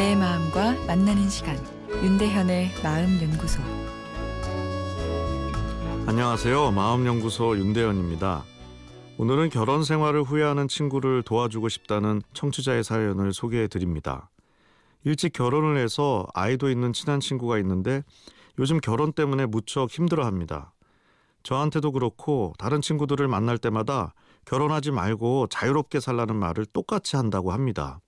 내 마음과 만나는 시간 윤대현의 마음 연구소 안녕하세요. 마음 연구소 윤대현입니다. 오늘은 결혼 생활을 후회하는 친구를 도와주고 싶다는 청취자의 사연을 소개해 드립니다. 일찍 결혼을 해서 아이도 있는 친한 친구가 있는데 요즘 결혼 때문에 무척 힘들어 합니다. 저한테도 그렇고 다른 친구들을 만날 때마다 결혼하지 말고 자유롭게 살라는 말을 똑같이 한다고 합니다.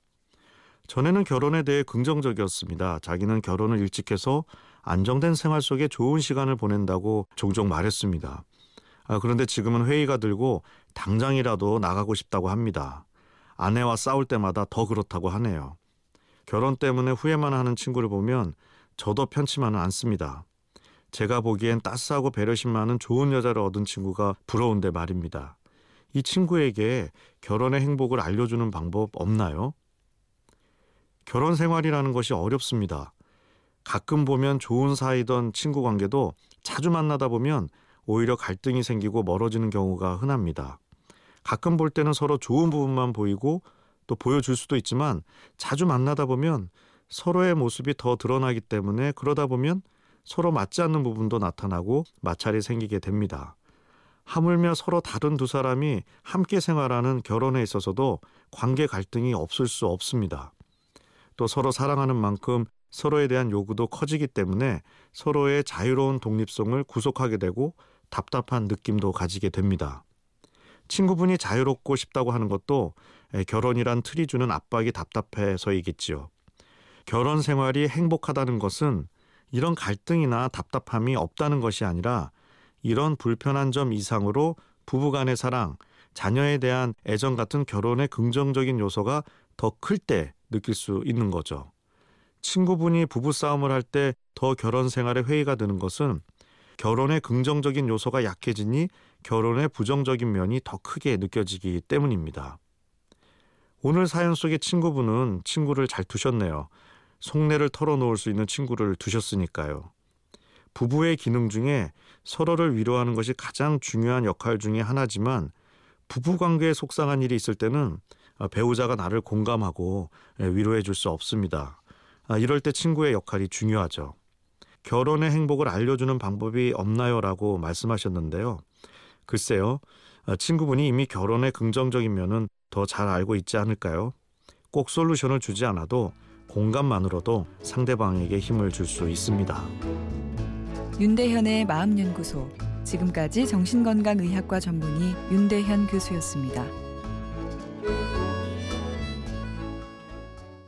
전에는 결혼에 대해 긍정적이었습니다. 자기는 결혼을 일찍 해서 안정된 생활 속에 좋은 시간을 보낸다고 종종 말했습니다. 아, 그런데 지금은 회의가 들고 당장이라도 나가고 싶다고 합니다. 아내와 싸울 때마다 더 그렇다고 하네요. 결혼 때문에 후회만 하는 친구를 보면 저도 편치만은 않습니다. 제가 보기엔 따스하고 배려심 많은 좋은 여자를 얻은 친구가 부러운데 말입니다. 이 친구에게 결혼의 행복을 알려주는 방법 없나요? 결혼 생활이라는 것이 어렵습니다. 가끔 보면 좋은 사이던 친구 관계도 자주 만나다 보면 오히려 갈등이 생기고 멀어지는 경우가 흔합니다. 가끔 볼 때는 서로 좋은 부분만 보이고 또 보여줄 수도 있지만 자주 만나다 보면 서로의 모습이 더 드러나기 때문에 그러다 보면 서로 맞지 않는 부분도 나타나고 마찰이 생기게 됩니다. 하물며 서로 다른 두 사람이 함께 생활하는 결혼에 있어서도 관계 갈등이 없을 수 없습니다. 또 서로 사랑하는 만큼 서로에 대한 요구도 커지기 때문에 서로의 자유로운 독립성을 구속하게 되고 답답한 느낌도 가지게 됩니다. 친구분이 자유롭고 싶다고 하는 것도 결혼이란 틀이 주는 압박이 답답해서이겠지요. 결혼 생활이 행복하다는 것은 이런 갈등이나 답답함이 없다는 것이 아니라 이런 불편한 점 이상으로 부부 간의 사랑, 자녀에 대한 애정 같은 결혼의 긍정적인 요소가 더 클 때 느낄 수 있는 거죠. 친구분이 부부싸움을 할 때 더 결혼 생활에 회의가 드는 것은 결혼의 긍정적인 요소가 약해지니 결혼의 부정적인 면이 더 크게 느껴지기 때문입니다. 오늘 사연 속의 친구분은 친구를 잘 두셨네요. 속내를 털어놓을 수 있는 친구를 두셨으니까요. 부부의 기능 중에 서로를 위로하는 것이 가장 중요한 역할 중의 하나지만 부부 관계에 속상한 일이 있을 때는 배우자가 나를 공감하고 위로해 줄 수 없습니다. 이럴 때 친구의 역할이 중요하죠. 결혼의 행복을 알려주는 방법이 없나요? 라고 말씀하셨는데요. 글쎄요. 친구분이 이미 결혼의 긍정적인 면은 더 잘 알고 있지 않을까요? 꼭 솔루션을 주지 않아도 공감만으로도 상대방에게 힘을 줄 수 있습니다. 윤대현의 마음연구소 지금까지 정신건강의학과 전문의 윤대현 교수였습니다.